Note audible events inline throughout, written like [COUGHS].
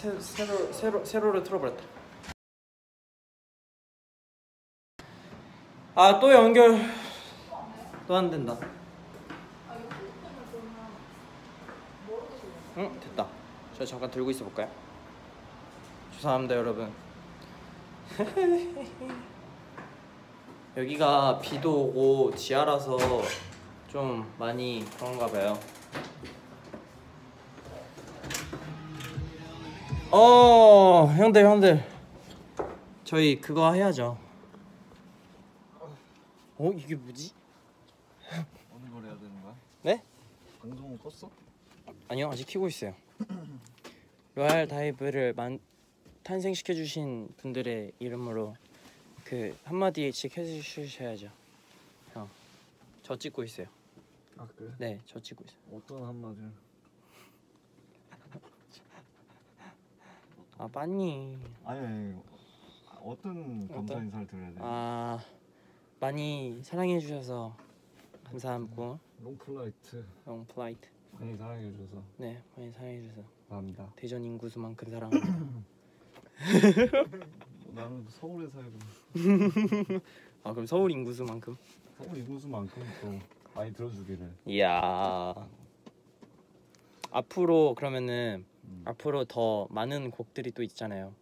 새, 새로 새로 세로를 틀어버렸다. 아 또 연결 또 안 된다. 응 됐다. 저 잠깐 들고 있어 볼까요? 죄송합니다 여러분. [LAUGHS] 여기가 비도 오고 지하라서 좀 많이 그런가 봐요. 어 형들 형들 저희 그거 해야죠. 어 이게 뭐지? 어느 걸 해야 되는 거야? 네? 방송은 껐어? 아니요 아직 키고 있어요. 로얄 다이브를 만, 탄생시켜 주신 분들의 이름으로 그 한마디씩 해주셔야죠. 형, 저 찍고 있어요. 아 그래? 네, 저 찍고 있어요. 어떤 한마디를? 아 빠니. 아니 아니 아, 어떤 감사 어떤? 인사를 드려야 돼? 아 많이 사랑해 주셔서 감사하고 Long Flight 형 flight. 많이 사랑해 줘서 네, 많이 사랑해 주셔서 감사합니다. 대전 인구수만큼 사랑합니다. [COUGHS] 나는 서울에 살고 [LAUGHS] 아 그럼 서울 인구수만큼? 서울 인구수만큼 또 많이 들어주기를. 이야. 앞으로 그러면은 음. 앞으로 더 많은 곡들이 또 있잖아요.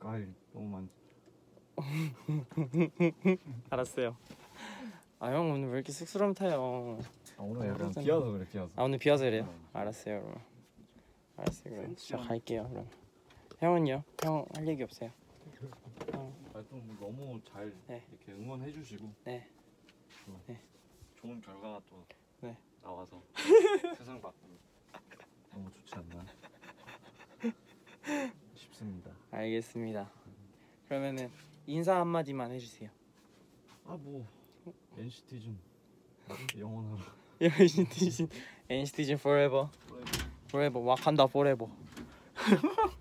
아이 너무 많. [LAUGHS] 알았어요. 아 형 오늘 왜 이렇게 쑥스러움 타요? 아 오늘 약간 그러잖아. 비와서 그래 비와서. 아 오늘 비와서 그래요? 어. 알았어요 여러분. 알았어요 그럼 저 갈게요 그럼. 형은요? 형 할 얘기 없어요? 형, 하여튼 뭐 너무 잘 네. 이렇게 응원해 주시고 네. 좋은 결과가 또 네. 나와서 [LAUGHS] 세상 바꾸는 너무 좋지 않나 싶습니다. 알겠습니다. 그러면은 인사 한 마디만 해주세요. 아뭐 NCT 좀 영원하라. [LAUGHS] NCT NCT forever forever 와칸다 forever. [LAUGHS]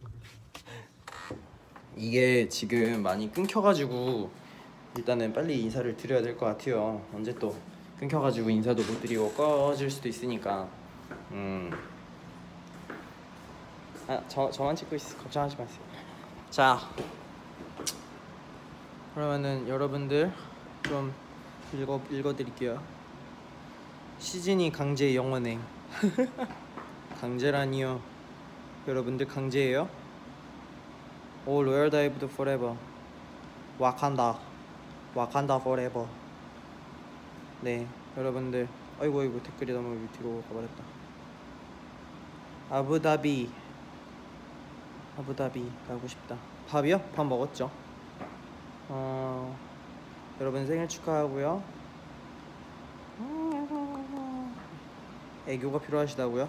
이게 지금 많이 끊겨가지고 일단은 빨리 인사를 드려야 될 것 같아요. 언제 또 끊겨가지고 인사도 못 드리고 꺼질 수도 있으니까. 음. 아 저 저만 찍고 있어 걱정하지 마세요. 자 그러면은 여러분들 좀 읽어 읽어드릴게요. 시즌이 강제 영원행. [LAUGHS] 강제라니요. 여러분들 강제예요? 오 로열 다이브드 포레버. 와칸다. 와칸다 포레버. 네, 여러분들. 아이고 아이고 댓글이 너무 밑으로 가버렸다. 아부다비. 아부다비 가고 싶다. 밥이요? 밥 먹었죠. 어, 여러분 생일 축하하고요. 애교가 필요하시다고요?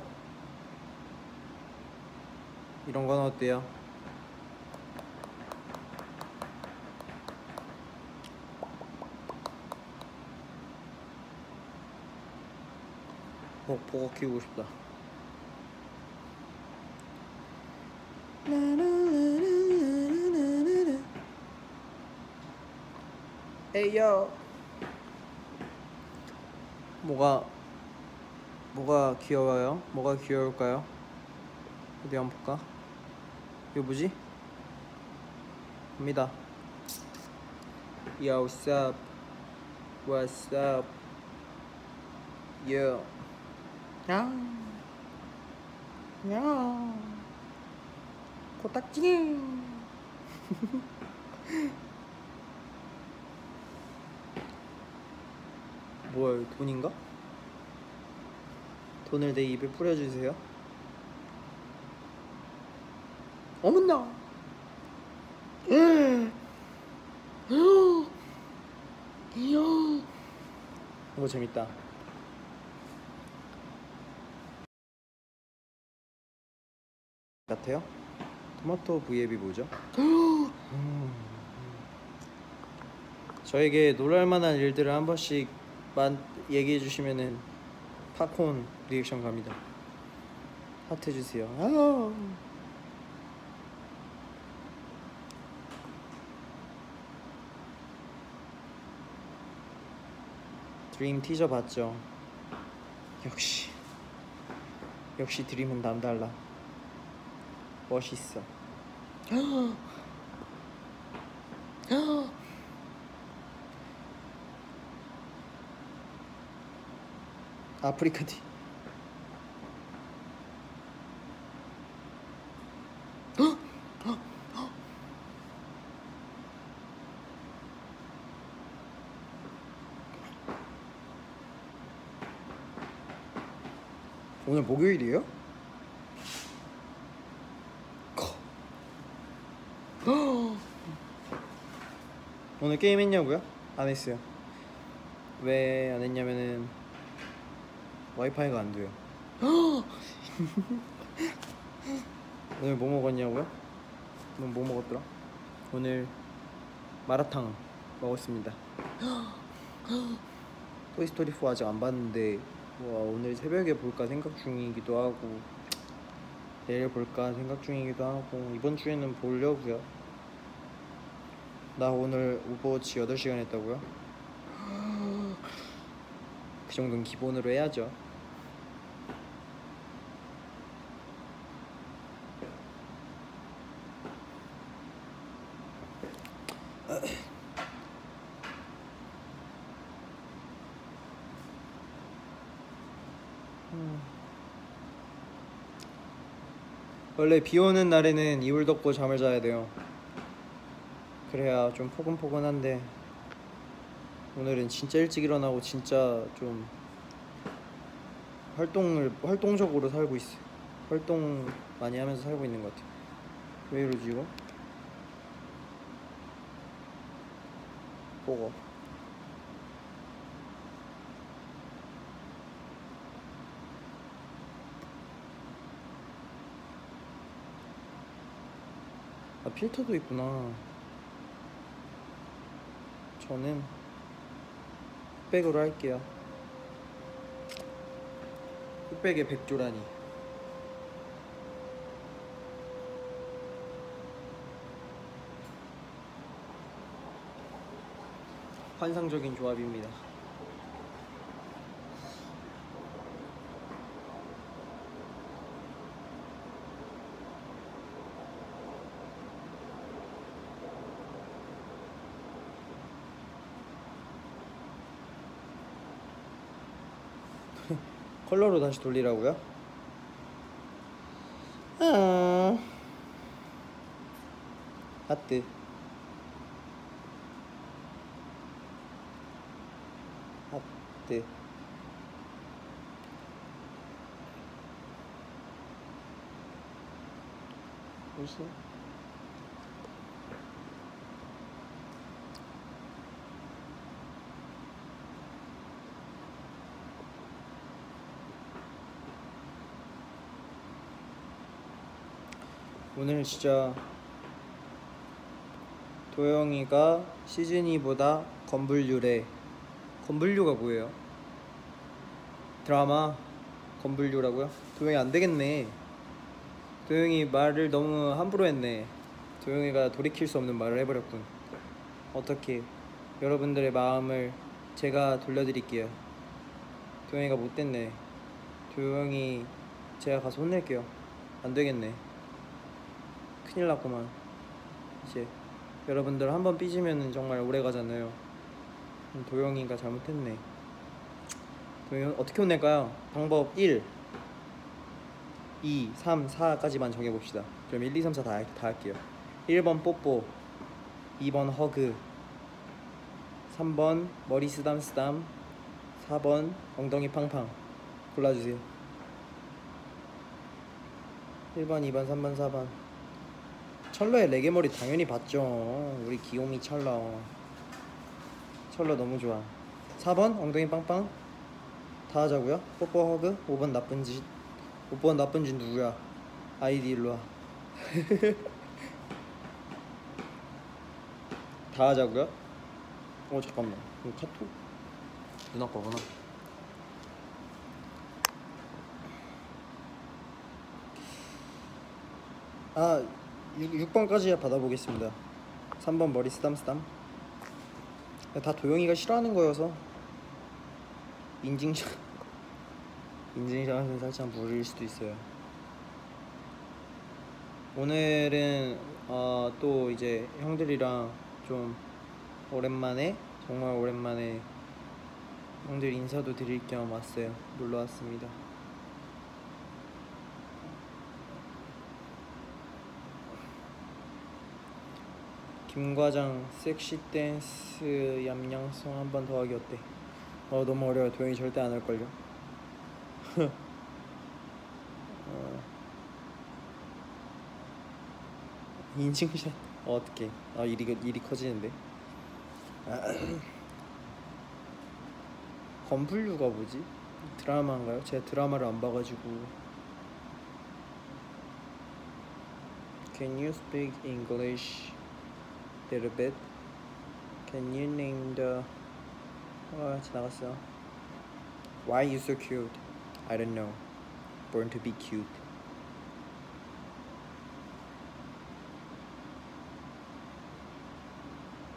이런 건 어때요? 복 보고 키우고 싶다. 에이요. 뭐가 뭐가 귀여워요? 뭐가 귀여울까요? 어디 한번 볼까? 이거 뭐지? 갑니다. Yo, what's up? What's up? Yo. 야. 야. 코딱지. [LAUGHS] 뭐야, 돈인가? 돈을 내 입에 뿌려주세요. 어머나. 이거 재밌다. 같아요? 토마토 V앱이 뭐죠? 음. 저에게 놀랄만한 일들을 한 번씩만 얘기해 주시면은 팝콘 리액션 갑니다. 하트 해주세요. 아. 드림 티저 봤죠? 역시 역시 드림은 남달라. 멋있어. [GASPS] 아프리카 티. [GASPS] 오늘 목요일이에요? 커. 오늘 게임 했냐고요? 안 했어요. 왜 안 했냐면은 와이파이가 안 돼요. [GASPS] 오늘 뭐 먹었냐고요? 오늘 뭐 먹었더라? 오늘 마라탕 먹었습니다. [GASPS] 토이스토리 4 아직 안 봤는데 와 오늘 새벽에 볼까 생각 중이기도 하고 내일 볼까 생각 중이기도 하고 이번 주에는 보려고요. 나 오늘 오버워치 8시간 했다고요? 그 정도는 기본으로 해야죠. 원래 비 오는 날에는 이불 덮고 잠을 자야 돼요. 그래야 좀 포근포근한데 오늘은 진짜 일찍 일어나고 진짜 좀 활동을 활동적으로 살고 있어요. 활동 많이 하면서 살고 있는 것 같아요. 왜 이러지 이거? 뭐가? 아 필터도 있구나. 저는 흑백으로 할게요. 흑백에 백조라니. 환상적인 조합입니다. 컬러로 다시 돌리라고요? 아. 하트. 하트. 무슨 오늘 진짜 도영이가 시즈니보다 건불류래. 건불류가 뭐예요? 드라마? 건불류라고요? 도영이 안 되겠네. 도영이 말을 너무 함부로 했네. 도영이가 돌이킬 수 없는 말을 해버렸군. 어떻게 여러분들의 마음을 제가 돌려드릴게요. 도영이가 못됐네. 도영이 제가 가서 혼낼게요. 안 되겠네 큰일 났구만. 이제 여러분들 한 번 삐지면 정말 오래 가잖아요. 음, 도영이가 잘못했네. 도영이 어떻게 혼낼까요? 방법 1 2, 3, 4까지만 정해봅시다. 그럼 1, 2, 3, 4 다, 다 할게요. 1번 뽀뽀 2번 허그 3번 머리 쓰담 쓰담 4번 엉덩이 팡팡. 골라주세요. 1번, 2번, 3번, 4번 철러의 레게머리 당연히 봤죠. 우리 귀요미 철러. 철러 너무 좋아. 4번 엉덩이 빵빵. 다 하자고요. 뽀뽀 허그. 5번 나쁜 짓. 5번 나쁜 짓 누구야? 아이디 일로 와. [LAUGHS] 다 하자고요. 어 잠깐만. 이거 카톡 누나 거구나. 아 6, 6번까지 받아보겠습니다. 3번 머리 쓰담쓰담. 다 도영이가 싫어하는 거여서. 인증샷. [LAUGHS] 인증샷은 살짝 무리일 수도 있어요. 오늘은 어, 또 이제 형들이랑 좀 오랜만에 정말 오랜만에 형들 인사도 드릴 겸 왔어요. 놀러 왔습니다. 김과장 섹시 댄스 얌양송 한번 더 하기 어때? 어 너무 어려워. 도영이 절대 안 할 걸요. [LAUGHS] 어. 인증샷 어, 어떻게? 아 일이 일이 커지는데. [CLEARS THROAT] 건블류가 뭐지? 드라마인가요? 제가 드라마를 안 봐가지고. Can you speak English little bit? Can you name the? 아 지나갔어. Why you so cute? I don't know. Born to be cute.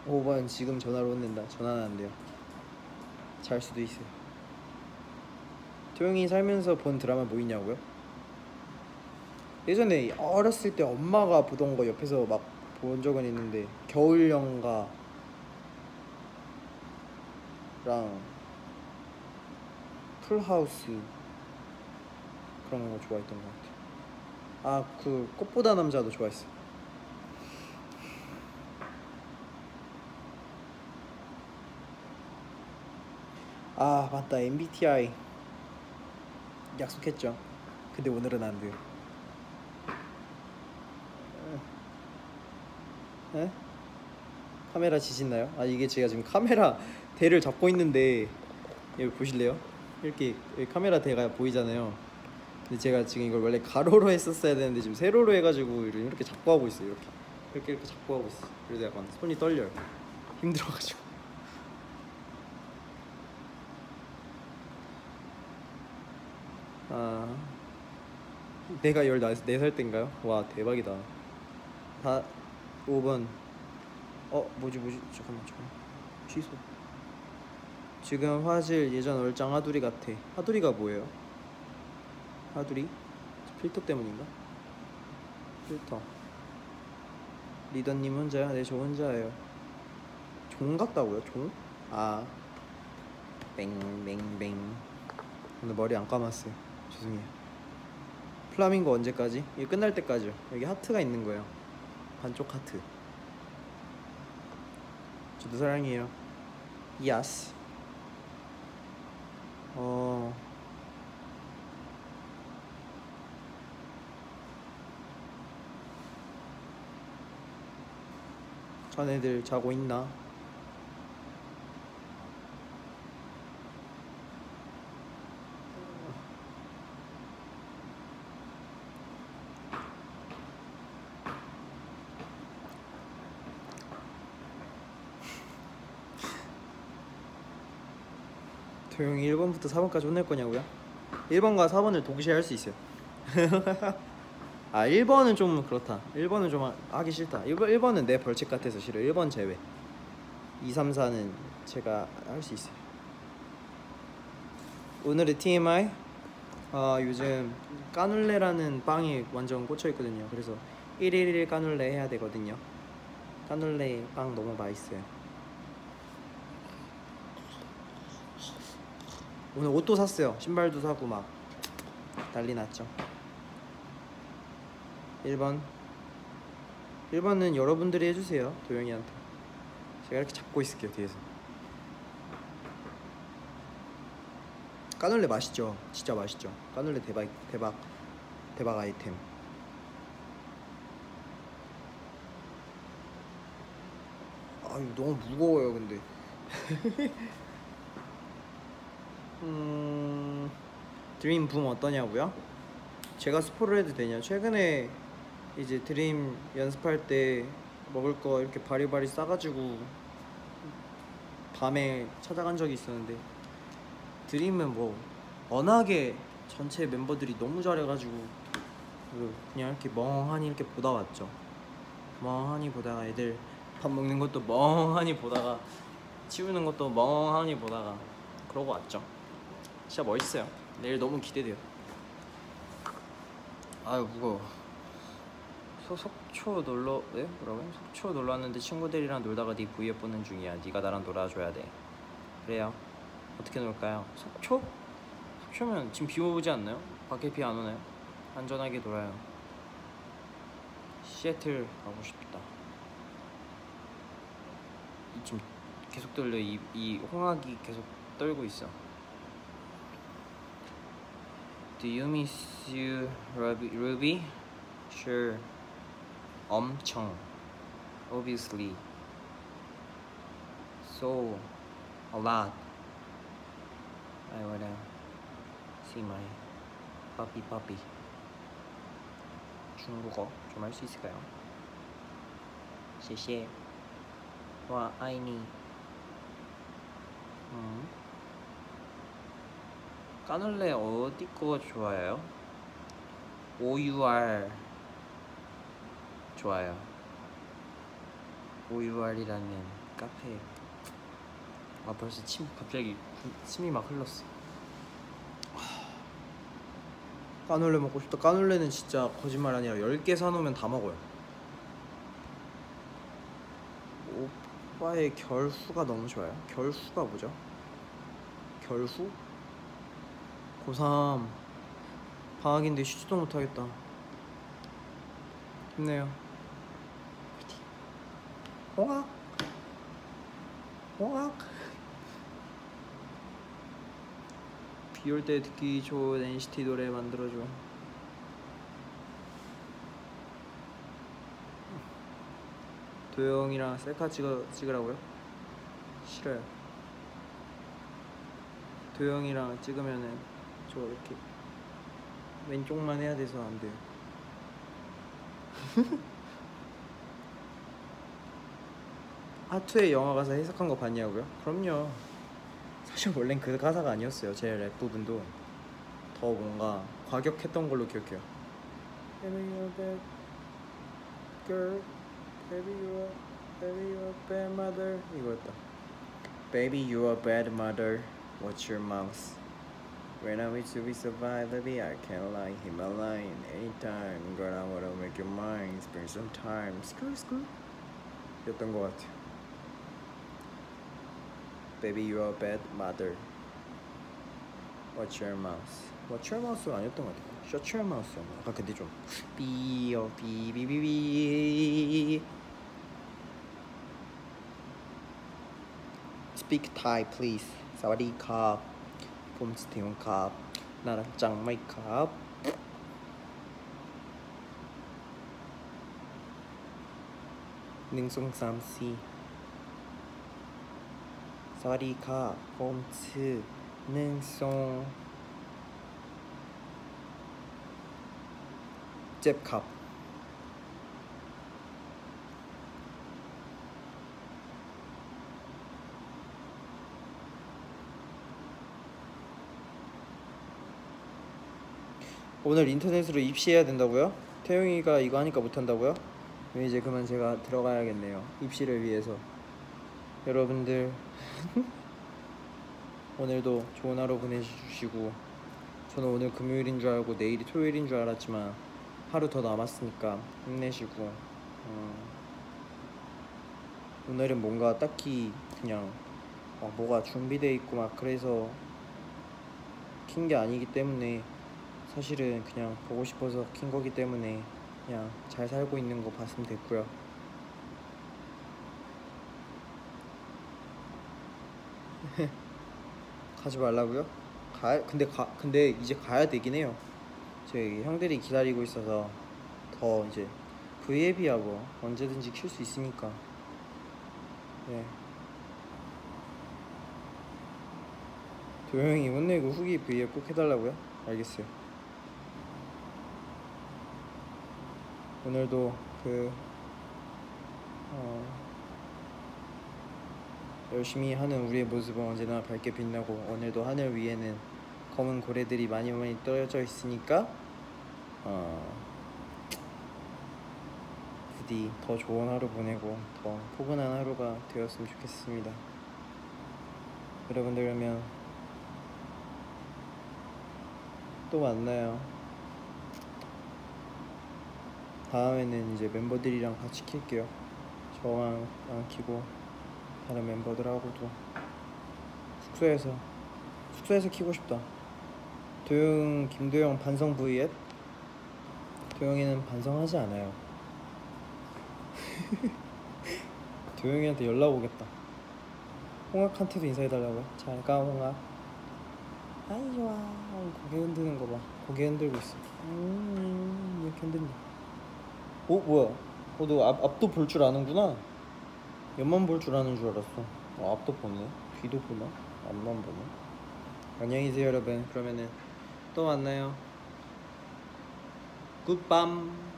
오번 지금 전화로 혼낸다. 전화는 안 돼요. 잘 수도 있어요. 도영이 살면서 본 드라마 뭐 있냐고요? 예전에 어렸을 때 엄마가 보던 거 옆에서 막 본 적은 있는데 겨울 연가랑 풀하우스 그런 거 좋아했던 것 같아. 아그 꽃보다 남자도 좋아했어. 아 맞다 MBTI 약속했죠. 근데 오늘은 안 돼요. 에? 카메라 지시나요? 아 이게 제가 지금 카메라 대를 잡고 있는데 여기 보실래요? 이렇게 카메라 대가 보이잖아요. 근데 제가 지금 이걸 원래 가로로 했었어야 되는데 지금 세로로 해가지고 이렇게 잡고 하고 있어요. 이렇게 이렇게 이렇게 잡고 하고 있어. 그래서 약간 손이 떨려요. 힘들어가지고. 아 내가 14살 때인가요? 와 대박이다. 다 5번 어 뭐지 뭐지 잠깐만 잠깐만 취소 지금 화질 예전 얼짱 하두리 같아 하두리가 뭐예요? 하두리? 필터 때문인가? 필터 리더님 혼자야? 네 저 혼자예요 종 같다고요? 종? 아 뱅뱅뱅 오늘 머리 안 감았어요 죄송해요 플라밍고 언제까지? 이거 끝날 때까지요 여기 하트가 있는 거예요 반쪽 하트. 저도 사랑해요. 야스 어. 자네들 자고 있나? 도영이 1번부터 4번까지 혼낼 거냐고요? 1번과 4번을 동시에 할 수 있어요. [LAUGHS] 아 1번은 좀 그렇다. 1번은 좀 하- 하기 싫다. 1번, 1번은 내 벌칙 같아서 싫어. 1번 제외. 2, 3, 4는 제가 할 수 있어요. 오늘의 TMI 아 요즘 까눌레라는 빵이 완전 꽂혀 있거든요. 그래서 1일 1일 까눌레 해야 되거든요. 까눌레 빵 너무 맛있어요. 오늘 옷도 샀어요. 신발도 사고 막 난리 났죠. 1번 1번은 여러분들이 해주세요. 도영이한테. 제가 이렇게 잡고 있을게요 뒤에서. 까눌레 맛있죠. 진짜 맛있죠. 까눌레 대박 대박 대박 아이템. 아 이거 너무 무거워요 근데. [LAUGHS] 음 드림 붐 어떠냐고요? 제가 스포를 해도 되냐? 최근에 이제 드림 연습할 때 먹을 거 이렇게 바리바리 싸가지고 밤에 찾아간 적이 있었는데 드림은 뭐 워낙에 전체 멤버들이 너무 잘해가지고 그 그냥 이렇게 멍하니 이렇게 보다 왔죠. 멍하니 보다가 애들 밥 먹는 것도 멍하니 보다가 치우는 것도 멍하니 보다가 그러고 왔죠. 진짜 멋있어요. 내일 너무 기대돼요. 아유 무거워. 소, 속초 놀러 네? 뭐라고요? 속초 놀러 왔는데 친구들이랑 놀다가 네 V앱 보는 중이야 네가 나랑 놀아줘야 돼 그래요 어떻게 놀까요? 속초? 속초면 지금 비 오지 않나요? 밖에 비 안 오나요? 안전하게 놀아요 시애틀 가고 싶다 이 지금 계속 떨려 이, 이 홍학이 계속 떨고 있어 Do you miss you, Ruby? Ruby? Sure. 엄청. Obviously. So, a lot. I wanna see my puppy puppy. 중국어 좀 할 수 있을까요? 谢谢. 와, 아이니. 음. 까눌레 어디 거 좋아해요? OUR 좋아요. OUR이라는 카페. 아 벌써 침 갑자기 침이 막 흘렀어. 까눌레 먹고 싶다. 까눌레는 진짜 거짓말 아니라 10개 사놓으면 다 먹어요. 오빠의 결후가 너무 좋아요. 결후가 뭐죠? 결후? 고3 방학인데 쉬지도 못하겠다. 힘내요. 홍학 홍학 비올 때 듣기 좋은 NCT 노래 만들어줘. 도영이랑 셀카 찍어 찍으라고요? 싫어요. 도영이랑 찍으면은 저 이렇게 왼쪽만 해야 돼서 안 돼요. 하투의 영화 가사 해석한 거 봤냐고요? 그럼요. 사실 원래는 그 가사가 아니었어요. 제 랩 부분도 더 뭔가 과격했던 걸로 기억해요. Baby you're a bad girl. Baby you're a, baby you're a bad mother. 이거였다. Baby you're a bad mother. What's your mouth? When I wish to be survive, baby, I can't lie. Himalayan anytime. Gonna wanna make your mind. Spend some time. Screw, screw. 였던 것 같아. Baby, you're a bad mother. Watch your mouth. Watch your mouth 아니었던 것 같아. Shut your mouth. 아까 근데 좀 삐어 삐비비비. Speak Thai, please. สวัสดีครับ ผมสตีวันครับ น่ารักจังไหมครับ หนึ่งสองสามสี่สวัสดีค่ะ ผมชื่อหนึ่งสองเจ็บครับ 오늘 인터넷으로 입시해야 된다고요? 태용이가 이거 하니까 못한다고요? 이제 그만 제가 들어가야겠네요. 입시를 위해서. 여러분들 [LAUGHS] 오늘도 좋은 하루 보내주시고 저는 오늘 금요일인 줄 알고 내일이 토요일인 줄 알았지만 하루 더 남았으니까 힘내시고 어, 오늘은 뭔가 딱히 그냥 막 뭐가 준비돼 있고 막 그래서 킨 게 아니기 때문에 사실은 그냥 보고 싶어서 킨 거기 때문에 그냥 잘 살고 있는 거 봤으면 됐고요. [LAUGHS] 가지 말라고요? 가 근데 가 근데 이제 가야 되긴 해요. 저희 형들이 기다리고 있어서 더 이제 V앱이야 뭐 언제든지 킬 수 있으니까. 네. 도영이 혼내고 후기 V앱 꼭 해달라고요? 알겠어요. 오늘도 그 어, 열심히 하는 우리의 모습은 언제나 밝게 빛나고 오늘도 하늘 위에는 검은 고래들이 많이 많이 떨어져 있으니까 어, 부디 더 좋은 하루 보내고 더 포근한 하루가 되었으면 좋겠습니다. 여러분들 그러면 또 만나요. 다음에는 이제 멤버들이랑 같이 킬게요. 저랑 안 키고 다른 멤버들하고도 숙소에서 숙소에서 키고 싶다. 도영 김도영 반성 브이앱 도영이는 반성하지 않아요. [LAUGHS] 도영이한테 연락 오겠다. 홍학한테도 인사해달라고요. 잘가 홍학. 아이 좋아. 어, 고개 흔드는 거 봐. 고개 흔들고 있어. 음 이렇게 흔든다. 어 뭐야? 어너 앞 앞도 볼 줄 아는구나. 옆만 볼 줄 아는 줄 알았어. 어, 앞도 보네. 뒤도 보나? 앞만 보네. 안녕히 계세요 여러분. 그러면은 또 만나요. 굿밤.